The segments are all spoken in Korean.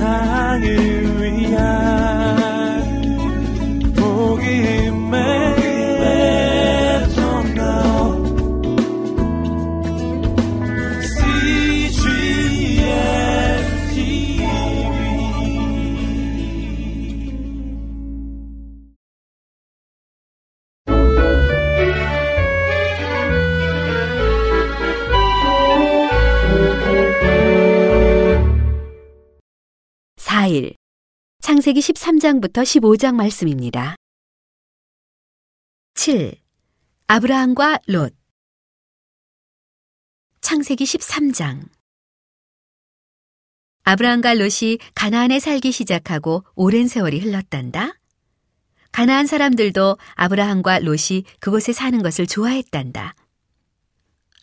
세상을 창세기 13장부터 15장 말씀입니다. 7. 아브라함과 롯 창세기 13장 아브라함과 롯이 가나안에 살기 시작하고 오랜 세월이 흘렀단다. 가나안 사람들도 아브라함과 롯이 그곳에 사는 것을 좋아했단다.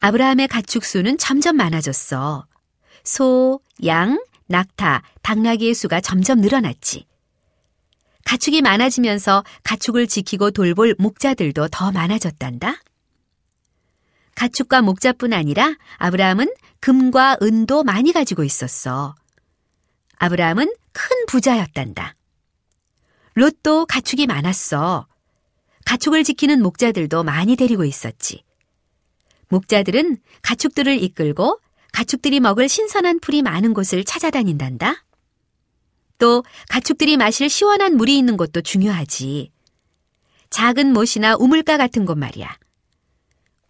아브라함의 가축 수는 점점 많아졌어. 소, 양, 낙타, 당나귀의 수가 점점 늘어났지. 가축이 많아지면서 가축을 지키고 돌볼 목자들도 더 많아졌단다. 가축과 목자뿐 아니라 아브라함은 금과 은도 많이 가지고 있었어. 아브라함은 큰 부자였단다. 롯도 가축이 많았어. 가축을 지키는 목자들도 많이 데리고 있었지. 목자들은 가축들을 이끌고 가축들이 먹을 신선한 풀이 많은 곳을 찾아다닌단다. 또 가축들이 마실 시원한 물이 있는 곳도 중요하지. 작은 못이나 우물가 같은 곳 말이야.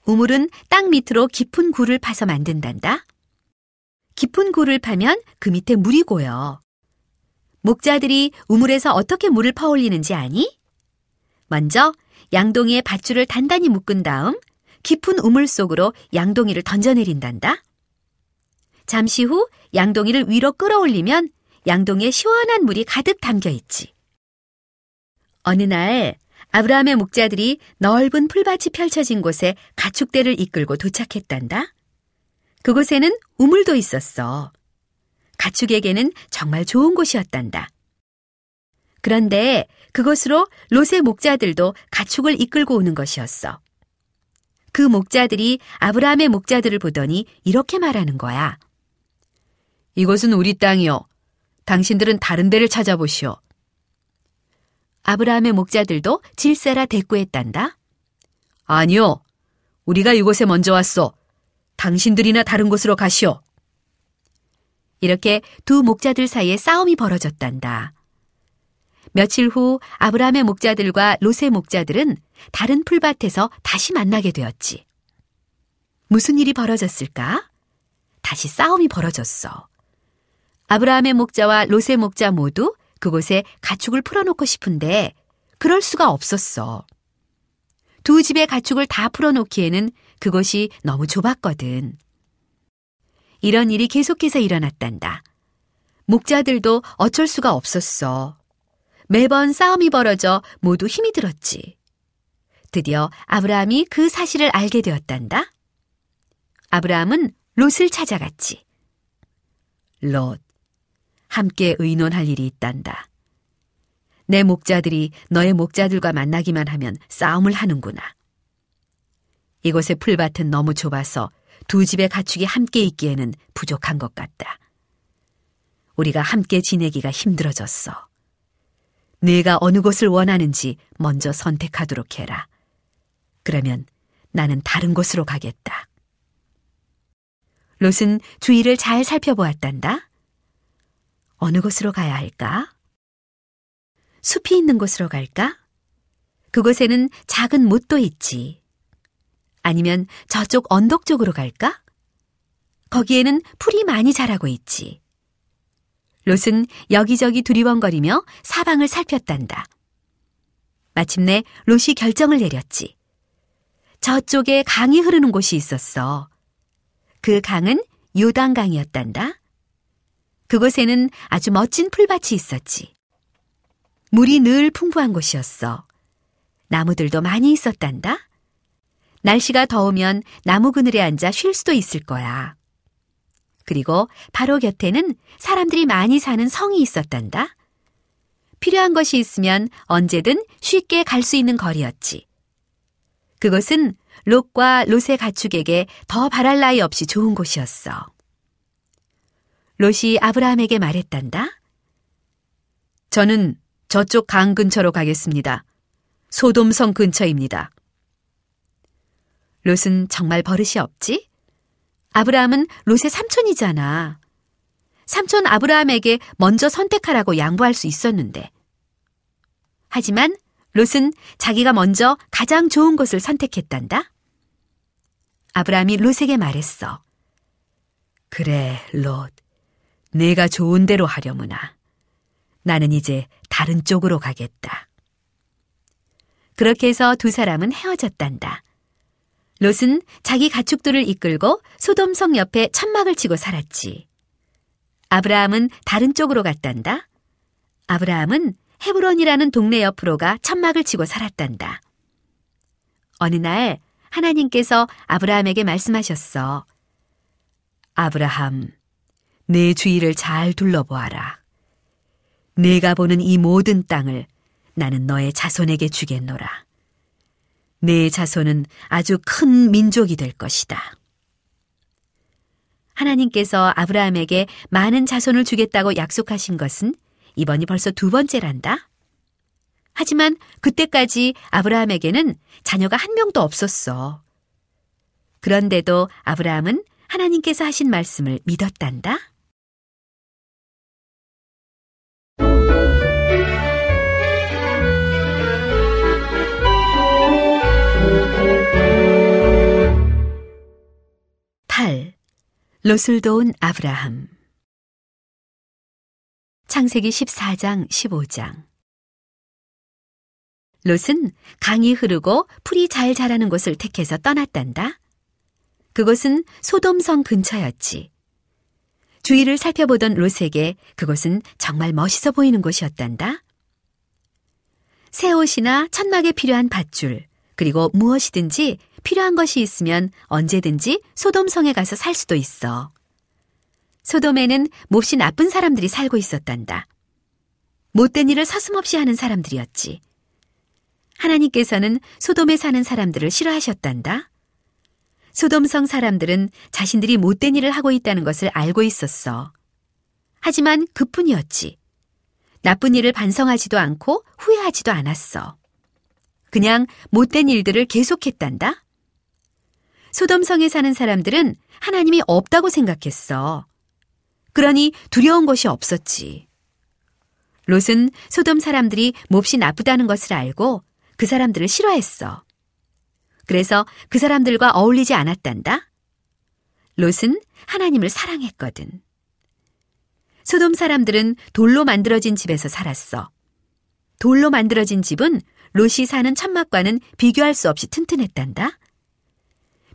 우물은 땅 밑으로 깊은 굴을 파서 만든단다. 깊은 굴을 파면 그 밑에 물이 고여. 목자들이 우물에서 어떻게 물을 퍼올리는지 아니? 먼저 양동이에 밧줄을 단단히 묶은 다음 깊은 우물 속으로 양동이를 던져내린단다. 잠시 후 양동이를 위로 끌어올리면 양동이에 시원한 물이 가득 담겨 있지. 어느 날 아브라함의 목자들이 넓은 풀밭이 펼쳐진 곳에 가축대를 이끌고 도착했단다. 그곳에는 우물도 있었어. 가축에게는 정말 좋은 곳이었단다. 그런데 그곳으로 롯의 목자들도 가축을 이끌고 오는 것이었어. 그 목자들이 아브라함의 목자들을 보더니 이렇게 말하는 거야. 이곳은 우리 땅이요. 당신들은 다른 데를 찾아보시오. 아브라함의 목자들도 질세라 대꾸했단다. 아니요. 우리가 이곳에 먼저 왔소. 당신들이나 다른 곳으로 가시오. 이렇게 두 목자들 사이에 싸움이 벌어졌단다. 며칠 후 아브라함의 목자들과 롯의 목자들은 다른 풀밭에서 다시 만나게 되었지. 무슨 일이 벌어졌을까? 다시 싸움이 벌어졌어. 아브라함의 목자와 롯의 목자 모두 그곳에 가축을 풀어놓고 싶은데 그럴 수가 없었어. 두 집의 가축을 다 풀어놓기에는 그곳이 너무 좁았거든. 이런 일이 계속해서 일어났단다. 목자들도 어쩔 수가 없었어. 매번 싸움이 벌어져 모두 힘이 들었지. 드디어 아브라함이 그 사실을 알게 되었단다. 아브라함은 롯을 찾아갔지. 롯, 함께 의논할 일이 있단다. 내 목자들이 너의 목자들과 만나기만 하면 싸움을 하는구나. 이곳의 풀밭은 너무 좁아서 두 집의 가축이 함께 있기에는 부족한 것 같다. 우리가 함께 지내기가 힘들어졌어. 네가 어느 곳을 원하는지 먼저 선택하도록 해라. 그러면 나는 다른 곳으로 가겠다. 롯은 주위를 잘 살펴보았단다. 어느 곳으로 가야 할까? 숲이 있는 곳으로 갈까? 그곳에는 작은 못도 있지. 아니면 저쪽 언덕 쪽으로 갈까? 거기에는 풀이 많이 자라고 있지. 롯은 여기저기 두리번거리며 사방을 살폈단다. 마침내 롯이 결정을 내렸지. 저쪽에 강이 흐르는 곳이 있었어. 그 강은 요단강이었단다. 그곳에는 아주 멋진 풀밭이 있었지. 물이 늘 풍부한 곳이었어. 나무들도 많이 있었단다. 날씨가 더우면 나무 그늘에 앉아 쉴 수도 있을 거야. 그리고 바로 곁에는 사람들이 많이 사는 성이 있었단다. 필요한 것이 있으면 언제든 쉽게 갈 수 있는 거리였지. 그곳은 롯과 롯의 가축에게 더 바랄 나위 없이 좋은 곳이었어. 롯이 아브라함에게 말했단다. 저는 저쪽 강 근처로 가겠습니다. 소돔성 근처입니다. 롯은 정말 버릇이 없지? 아브라함은 롯의 삼촌이잖아. 삼촌 아브라함에게 먼저 선택하라고 양보할 수 있었는데. 하지만 롯은 자기가 먼저 가장 좋은 곳을 선택했단다. 아브라함이 롯에게 말했어. 그래, 롯. 내가 좋은 대로 하려무나. 나는 이제 다른 쪽으로 가겠다. 그렇게 해서 두 사람은 헤어졌단다. 롯은 자기 가축들을 이끌고 소돔성 옆에 천막을 치고 살았지. 아브라함은 다른 쪽으로 갔단다. 아브라함은 헤브론이라는 동네 옆으로 가 천막을 치고 살았단다. 어느 날 하나님께서 아브라함에게 말씀하셨어. 아브라함, 내 주위를 잘 둘러보아라. 내가 보는 이 모든 땅을 나는 너의 자손에게 주겠노라. 내 자손은 아주 큰 민족이 될 것이다. 하나님께서 아브라함에게 많은 자손을 주겠다고 약속하신 것은 이번이 벌써 두 번째란다. 하지만 그때까지 아브라함에게는 자녀가 한 명도 없었어. 그런데도 아브라함은 하나님께서 하신 말씀을 믿었단다. 롯을 도운 아브라함 창세기 14장 15장 롯은 강이 흐르고 풀이 잘 자라는 곳을 택해서 떠났단다. 그곳은 소돔성 근처였지. 주위를 살펴보던 롯에게 그곳은 정말 멋있어 보이는 곳이었단다. 새 옷이나 천막에 필요한 밧줄, 그리고 무엇이든지 필요한 것이 있으면 언제든지 소돔성에 가서 살 수도 있어. 소돔에는 몹시 나쁜 사람들이 살고 있었단다. 못된 일을 서슴없이 하는 사람들이었지. 하나님께서는 소돔에 사는 사람들을 싫어하셨단다. 소돔성 사람들은 자신들이 못된 일을 하고 있다는 것을 알고 있었어. 하지만 그뿐이었지. 나쁜 일을 반성하지도 않고 후회하지도 않았어. 그냥 못된 일들을 계속했단다. 소돔성에 사는 사람들은 하나님이 없다고 생각했어. 그러니 두려운 것이 없었지. 롯은 소돔 사람들이 몹시 나쁘다는 것을 알고 그 사람들을 싫어했어. 그래서 그 사람들과 어울리지 않았단다. 롯은 하나님을 사랑했거든. 소돔 사람들은 돌로 만들어진 집에서 살았어. 돌로 만들어진 집은 롯이 사는 천막과는 비교할 수 없이 튼튼했단다.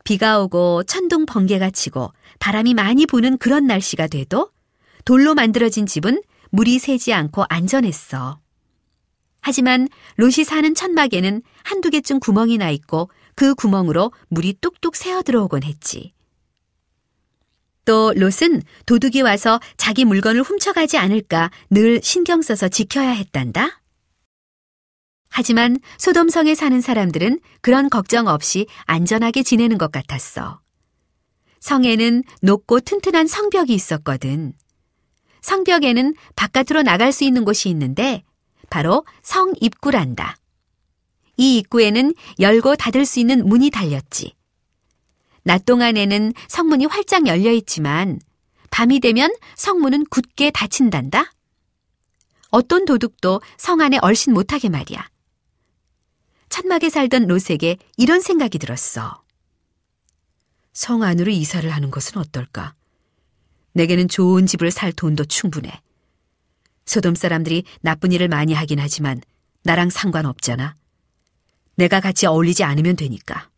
비가 오고 천둥 번개가 치고 바람이 많이 부는 그런 날씨가 돼도 돌로 만들어진 집은 물이 새지 않고 안전했어. 하지만 롯이 사는 천막에는 한두 개쯤 구멍이 나 있고 그 구멍으로 물이 뚝뚝 새어 들어오곤 했지. 또 롯은 도둑이 와서 자기 물건을 훔쳐가지 않을까 늘 신경 써서 지켜야 했단다. 하지만 소돔성에 사는 사람들은 그런 걱정 없이 안전하게 지내는 것 같았어. 성에는 높고 튼튼한 성벽이 있었거든. 성벽에는 바깥으로 나갈 수 있는 곳이 있는데 바로 성 입구란다. 이 입구에는 열고 닫을 수 있는 문이 달렸지. 낮 동안에는 성문이 활짝 열려 있지만 밤이 되면 성문은 굳게 닫힌단다. 어떤 도둑도 성 안에 얼씬 못하게 말이야. 천막에 살던 롯에게 이런 생각이 들었어. 성 안으로 이사를 하는 것은 어떨까? 내게는 좋은 집을 살 돈도 충분해. 소돔 사람들이 나쁜 일을 많이 하긴 하지만 나랑 상관없잖아. 내가 같이 어울리지 않으면 되니까.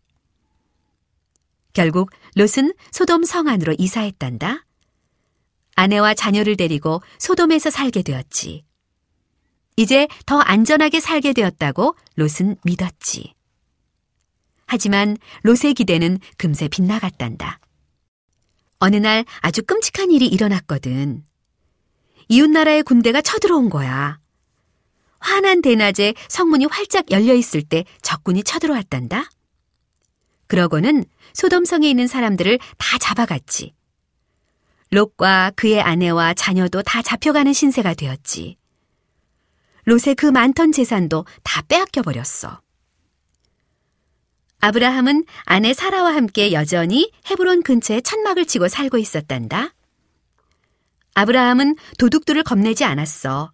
결국 롯은 소돔 성 안으로 이사했단다. 아내와 자녀를 데리고 소돔에서 살게 되었지. 이제 더 안전하게 살게 되었다고 롯은 믿었지. 하지만 롯의 기대는 금세 빗나갔단다. 어느 날 아주 끔찍한 일이 일어났거든. 이웃나라의 군대가 쳐들어온 거야. 환한 대낮에 성문이 활짝 열려 있을 때 적군이 쳐들어왔단다. 그러고는 소돔성에 있는 사람들을 다 잡아갔지. 롯과 그의 아내와 자녀도 다 잡혀가는 신세가 되었지. 롯의 그 많던 재산도 다 빼앗겨 버렸어. 아브라함은 아내 사라와 함께 여전히 헤브론 근처에 천막을 치고 살고 있었단다. 아브라함은 도둑들을 겁내지 않았어.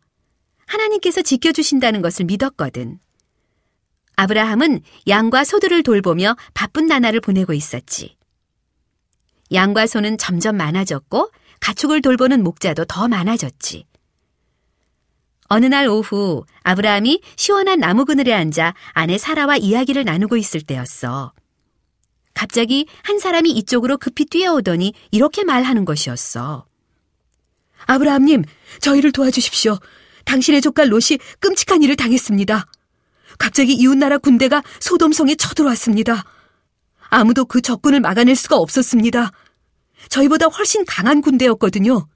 하나님께서 지켜주신다는 것을 믿었거든. 아브라함은 양과 소들을 돌보며 바쁜 나날을 보내고 있었지. 양과 소는 점점 많아졌고 가축을 돌보는 목자도 더 많아졌지. 어느 날 오후 아브라함이 시원한 나무 그늘에 앉아 아내 사라와 이야기를 나누고 있을 때였어. 갑자기 한 사람이 이쪽으로 급히 뛰어오더니 이렇게 말하는 것이었어. 아브라함님, 저희를 도와주십시오. 당신의 조카 롯이 끔찍한 일을 당했습니다. 갑자기 이웃나라 군대가 소돔성에 쳐들어왔습니다. 아무도 그 적군을 막아낼 수가 없었습니다. 저희보다 훨씬 강한 군대였거든요.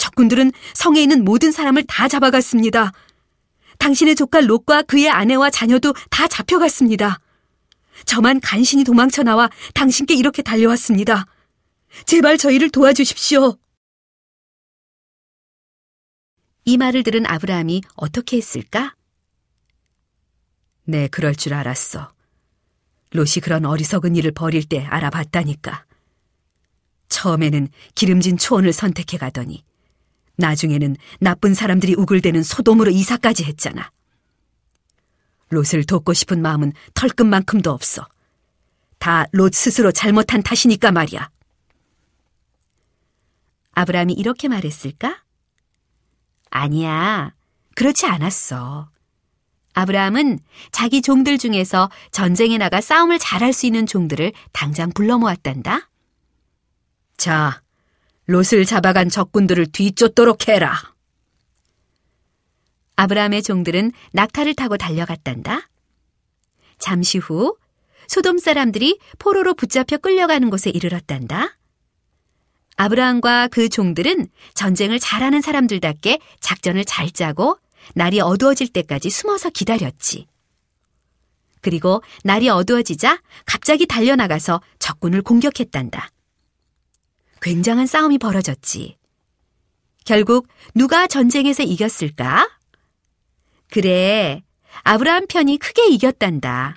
적군들은 성에 있는 모든 사람을 다 잡아갔습니다. 당신의 조카 롯과 그의 아내와 자녀도 다 잡혀갔습니다. 저만 간신히 도망쳐 나와 당신께 이렇게 달려왔습니다. 제발 저희를 도와주십시오. 이 말을 들은 아브라함이 어떻게 했을까? 네, 그럴 줄 알았어. 롯이 그런 어리석은 일을 벌일 때 알아봤다니까. 처음에는 기름진 초원을 선택해 가더니 나중에는 나쁜 사람들이 우글대는 소돔으로 이사까지 했잖아. 롯을 돕고 싶은 마음은 털끝만큼도 없어. 다 롯 스스로 잘못한 탓이니까 말이야. 아브라함이 이렇게 말했을까? 아니야. 그렇지 않았어. 아브라함은 자기 종들 중에서 전쟁에 나가 싸움을 잘할 수 있는 종들을 당장 불러 모았단다. 자, 롯을 잡아간 적군들을 뒤쫓도록 해라. 아브라함의 종들은 낙타를 타고 달려갔단다. 잠시 후 소돔 사람들이 포로로 붙잡혀 끌려가는 곳에 이르렀단다. 아브라함과 그 종들은 전쟁을 잘하는 사람들답게 작전을 잘 짜고 날이 어두워질 때까지 숨어서 기다렸지. 그리고 날이 어두워지자 갑자기 달려나가서 적군을 공격했단다. 굉장한 싸움이 벌어졌지. 결국 누가 전쟁에서 이겼을까? 그래, 아브라함 편이 크게 이겼단다.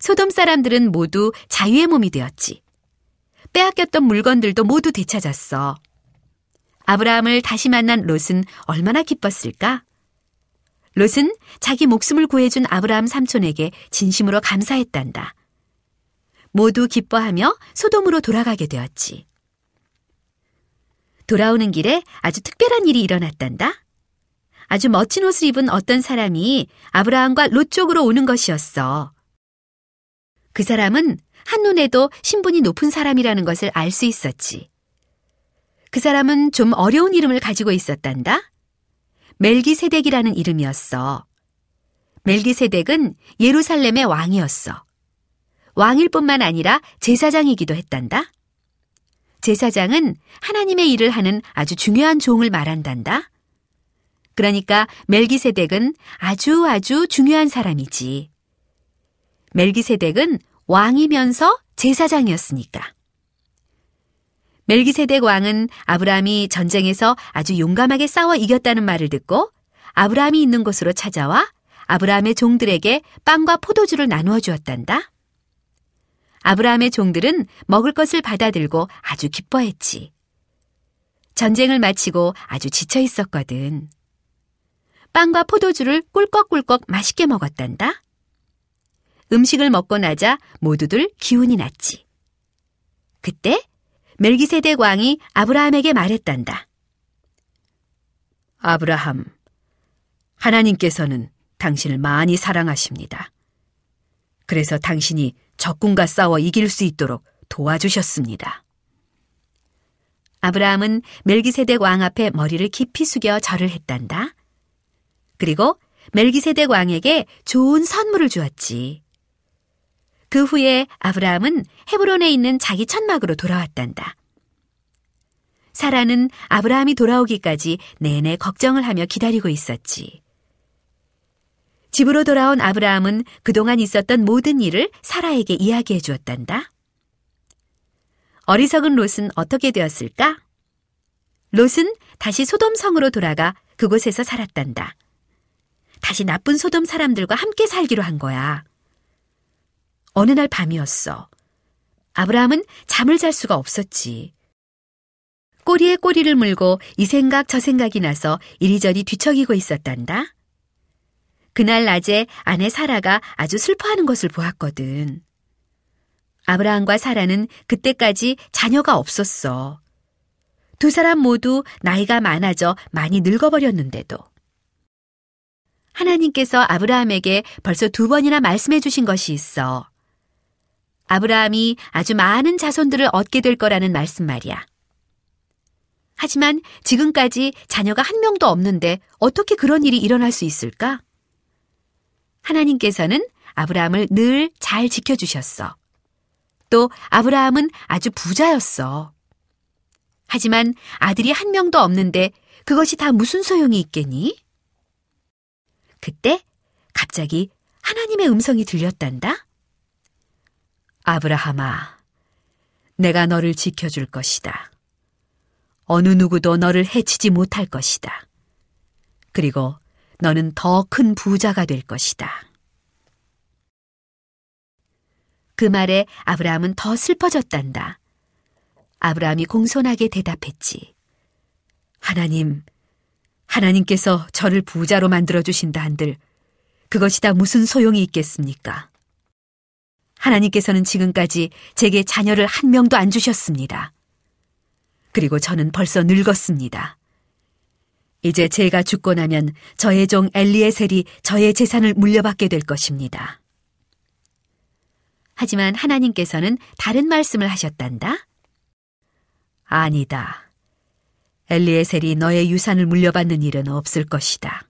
소돔 사람들은 모두 자유의 몸이 되었지. 빼앗겼던 물건들도 모두 되찾았어. 아브라함을 다시 만난 롯은 얼마나 기뻤을까? 롯은 자기 목숨을 구해준 아브라함 삼촌에게 진심으로 감사했단다. 모두 기뻐하며 소돔으로 돌아가게 되었지. 돌아오는 길에 아주 특별한 일이 일어났단다. 아주 멋진 옷을 입은 어떤 사람이 아브라함과 롯 쪽으로 오는 것이었어. 그 사람은 한눈에도 신분이 높은 사람이라는 것을 알 수 있었지. 그 사람은 좀 어려운 이름을 가지고 있었단다. 멜기세덱이라는 이름이었어. 멜기세덱은 예루살렘의 왕이었어. 왕일 뿐만 아니라 제사장이기도 했단다. 제사장은 하나님의 일을 하는 아주 중요한 종을 말한단다. 그러니까 멜기세덱은 아주 아주 중요한 사람이지. 멜기세덱은 왕이면서 제사장이었으니까. 멜기세덱 왕은 아브라함이 전쟁에서 아주 용감하게 싸워 이겼다는 말을 듣고 아브라함이 있는 곳으로 찾아와 아브라함의 종들에게 빵과 포도주를 나누어 주었단다. 아브라함의 종들은 먹을 것을 받아들고 아주 기뻐했지. 전쟁을 마치고 아주 지쳐 있었거든. 빵과 포도주를 꿀꺽꿀꺽 맛있게 먹었단다. 음식을 먹고 나자 모두들 기운이 났지. 그때 멜기세덱 왕이 아브라함에게 말했단다. 아브라함, 하나님께서는 당신을 많이 사랑하십니다. 그래서 당신이 적군과 싸워 이길 수 있도록 도와주셨습니다. 아브라함은 멜기세덱 왕 앞에 머리를 깊이 숙여 절을 했단다. 그리고 멜기세덱 왕에게 좋은 선물을 주었지. 그 후에 아브라함은 헤브론에 있는 자기 천막으로 돌아왔단다. 사라는 아브라함이 돌아오기까지 내내 걱정을 하며 기다리고 있었지. 집으로 돌아온 아브라함은 그동안 있었던 모든 일을 사라에게 이야기해 주었단다. 어리석은 롯은 어떻게 되었을까? 롯은 다시 소돔성으로 돌아가 그곳에서 살았단다. 다시 나쁜 소돔 사람들과 함께 살기로 한 거야. 어느 날 밤이었어. 아브라함은 잠을 잘 수가 없었지. 꼬리에 꼬리를 물고 이 생각 저 생각이 나서 이리저리 뒤척이고 있었단다. 그날 낮에 아내 사라가 아주 슬퍼하는 것을 보았거든. 아브라함과 사라는 그때까지 자녀가 없었어. 두 사람 모두 나이가 많아져 많이 늙어버렸는데도. 하나님께서 아브라함에게 벌써 두 번이나 말씀해 주신 것이 있어. 아브라함이 아주 많은 자손들을 얻게 될 거라는 말씀 말이야. 하지만 지금까지 자녀가 한 명도 없는데 어떻게 그런 일이 일어날 수 있을까? 하나님께서는 아브라함을 늘 잘 지켜주셨어. 또 아브라함은 아주 부자였어. 하지만 아들이 한 명도 없는데 그것이 다 무슨 소용이 있겠니? 그때 갑자기 하나님의 음성이 들렸단다. 아브라함아, 내가 너를 지켜줄 것이다. 어느 누구도 너를 해치지 못할 것이다. 그리고 너는 더 큰 부자가 될 것이다. 그 말에 아브라함은 더 슬퍼졌단다. 아브라함이 공손하게 대답했지. 하나님, 하나님께서 저를 부자로 만들어 주신다 한들 그것이 다 무슨 소용이 있겠습니까? 하나님께서는 지금까지 제게 자녀를 한 명도 안 주셨습니다. 그리고 저는 벌써 늙었습니다. 이제 제가 죽고 나면 저의 종 엘리에셀이 저의 재산을 물려받게 될 것입니다. 하지만 하나님께서는 다른 말씀을 하셨단다. 아니다. 엘리에셀이 너의 유산을 물려받는 일은 없을 것이다.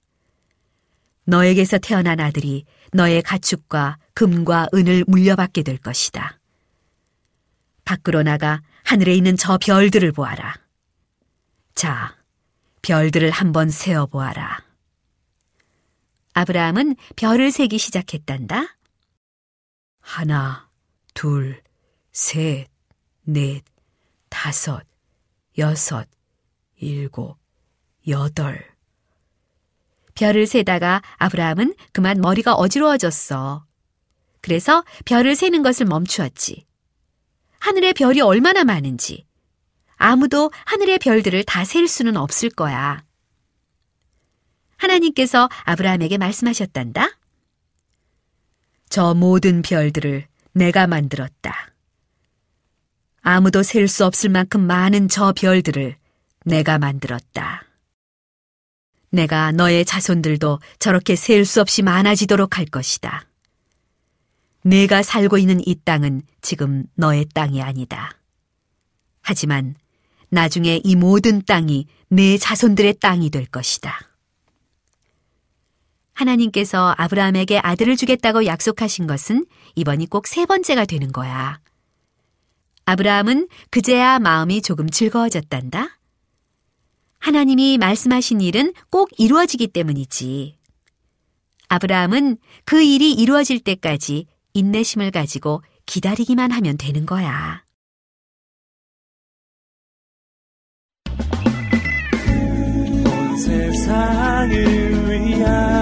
너에게서 태어난 아들이 너의 가축과 금과 은을 물려받게 될 것이다. 밖으로 나가 하늘에 있는 저 별들을 보아라. 자, 별들을 한번 세어보아라. 아브라함은 별을 세기 시작했단다. 하나, 둘, 셋, 넷, 다섯, 여섯, 일곱, 여덟. 별을 세다가 아브라함은 그만 머리가 어지러워졌어. 그래서 별을 세는 것을 멈추었지. 하늘의 별이 얼마나 많은지. 아무도 하늘의 별들을 다 셀 수는 없을 거야. 하나님께서 아브라함에게 말씀하셨단다. 저 모든 별들을 내가 만들었다. 아무도 셀 수 없을 만큼 많은 저 별들을 내가 만들었다. 내가 너의 자손들도 저렇게 셀 수 없이 많아지도록 할 것이다. 내가 살고 있는 이 땅은 지금 너의 땅이 아니다. 하지만 나중에 이 모든 땅이 내 자손들의 땅이 될 것이다. 하나님께서 아브라함에게 아들을 주겠다고 약속하신 것은 이번이 꼭 세 번째가 되는 거야. 아브라함은 그제야 마음이 조금 즐거워졌단다. 하나님이 말씀하신 일은 꼭 이루어지기 때문이지. 아브라함은 그 일이 이루어질 때까지 인내심을 가지고 기다리기만 하면 되는 거야. 세상을 위한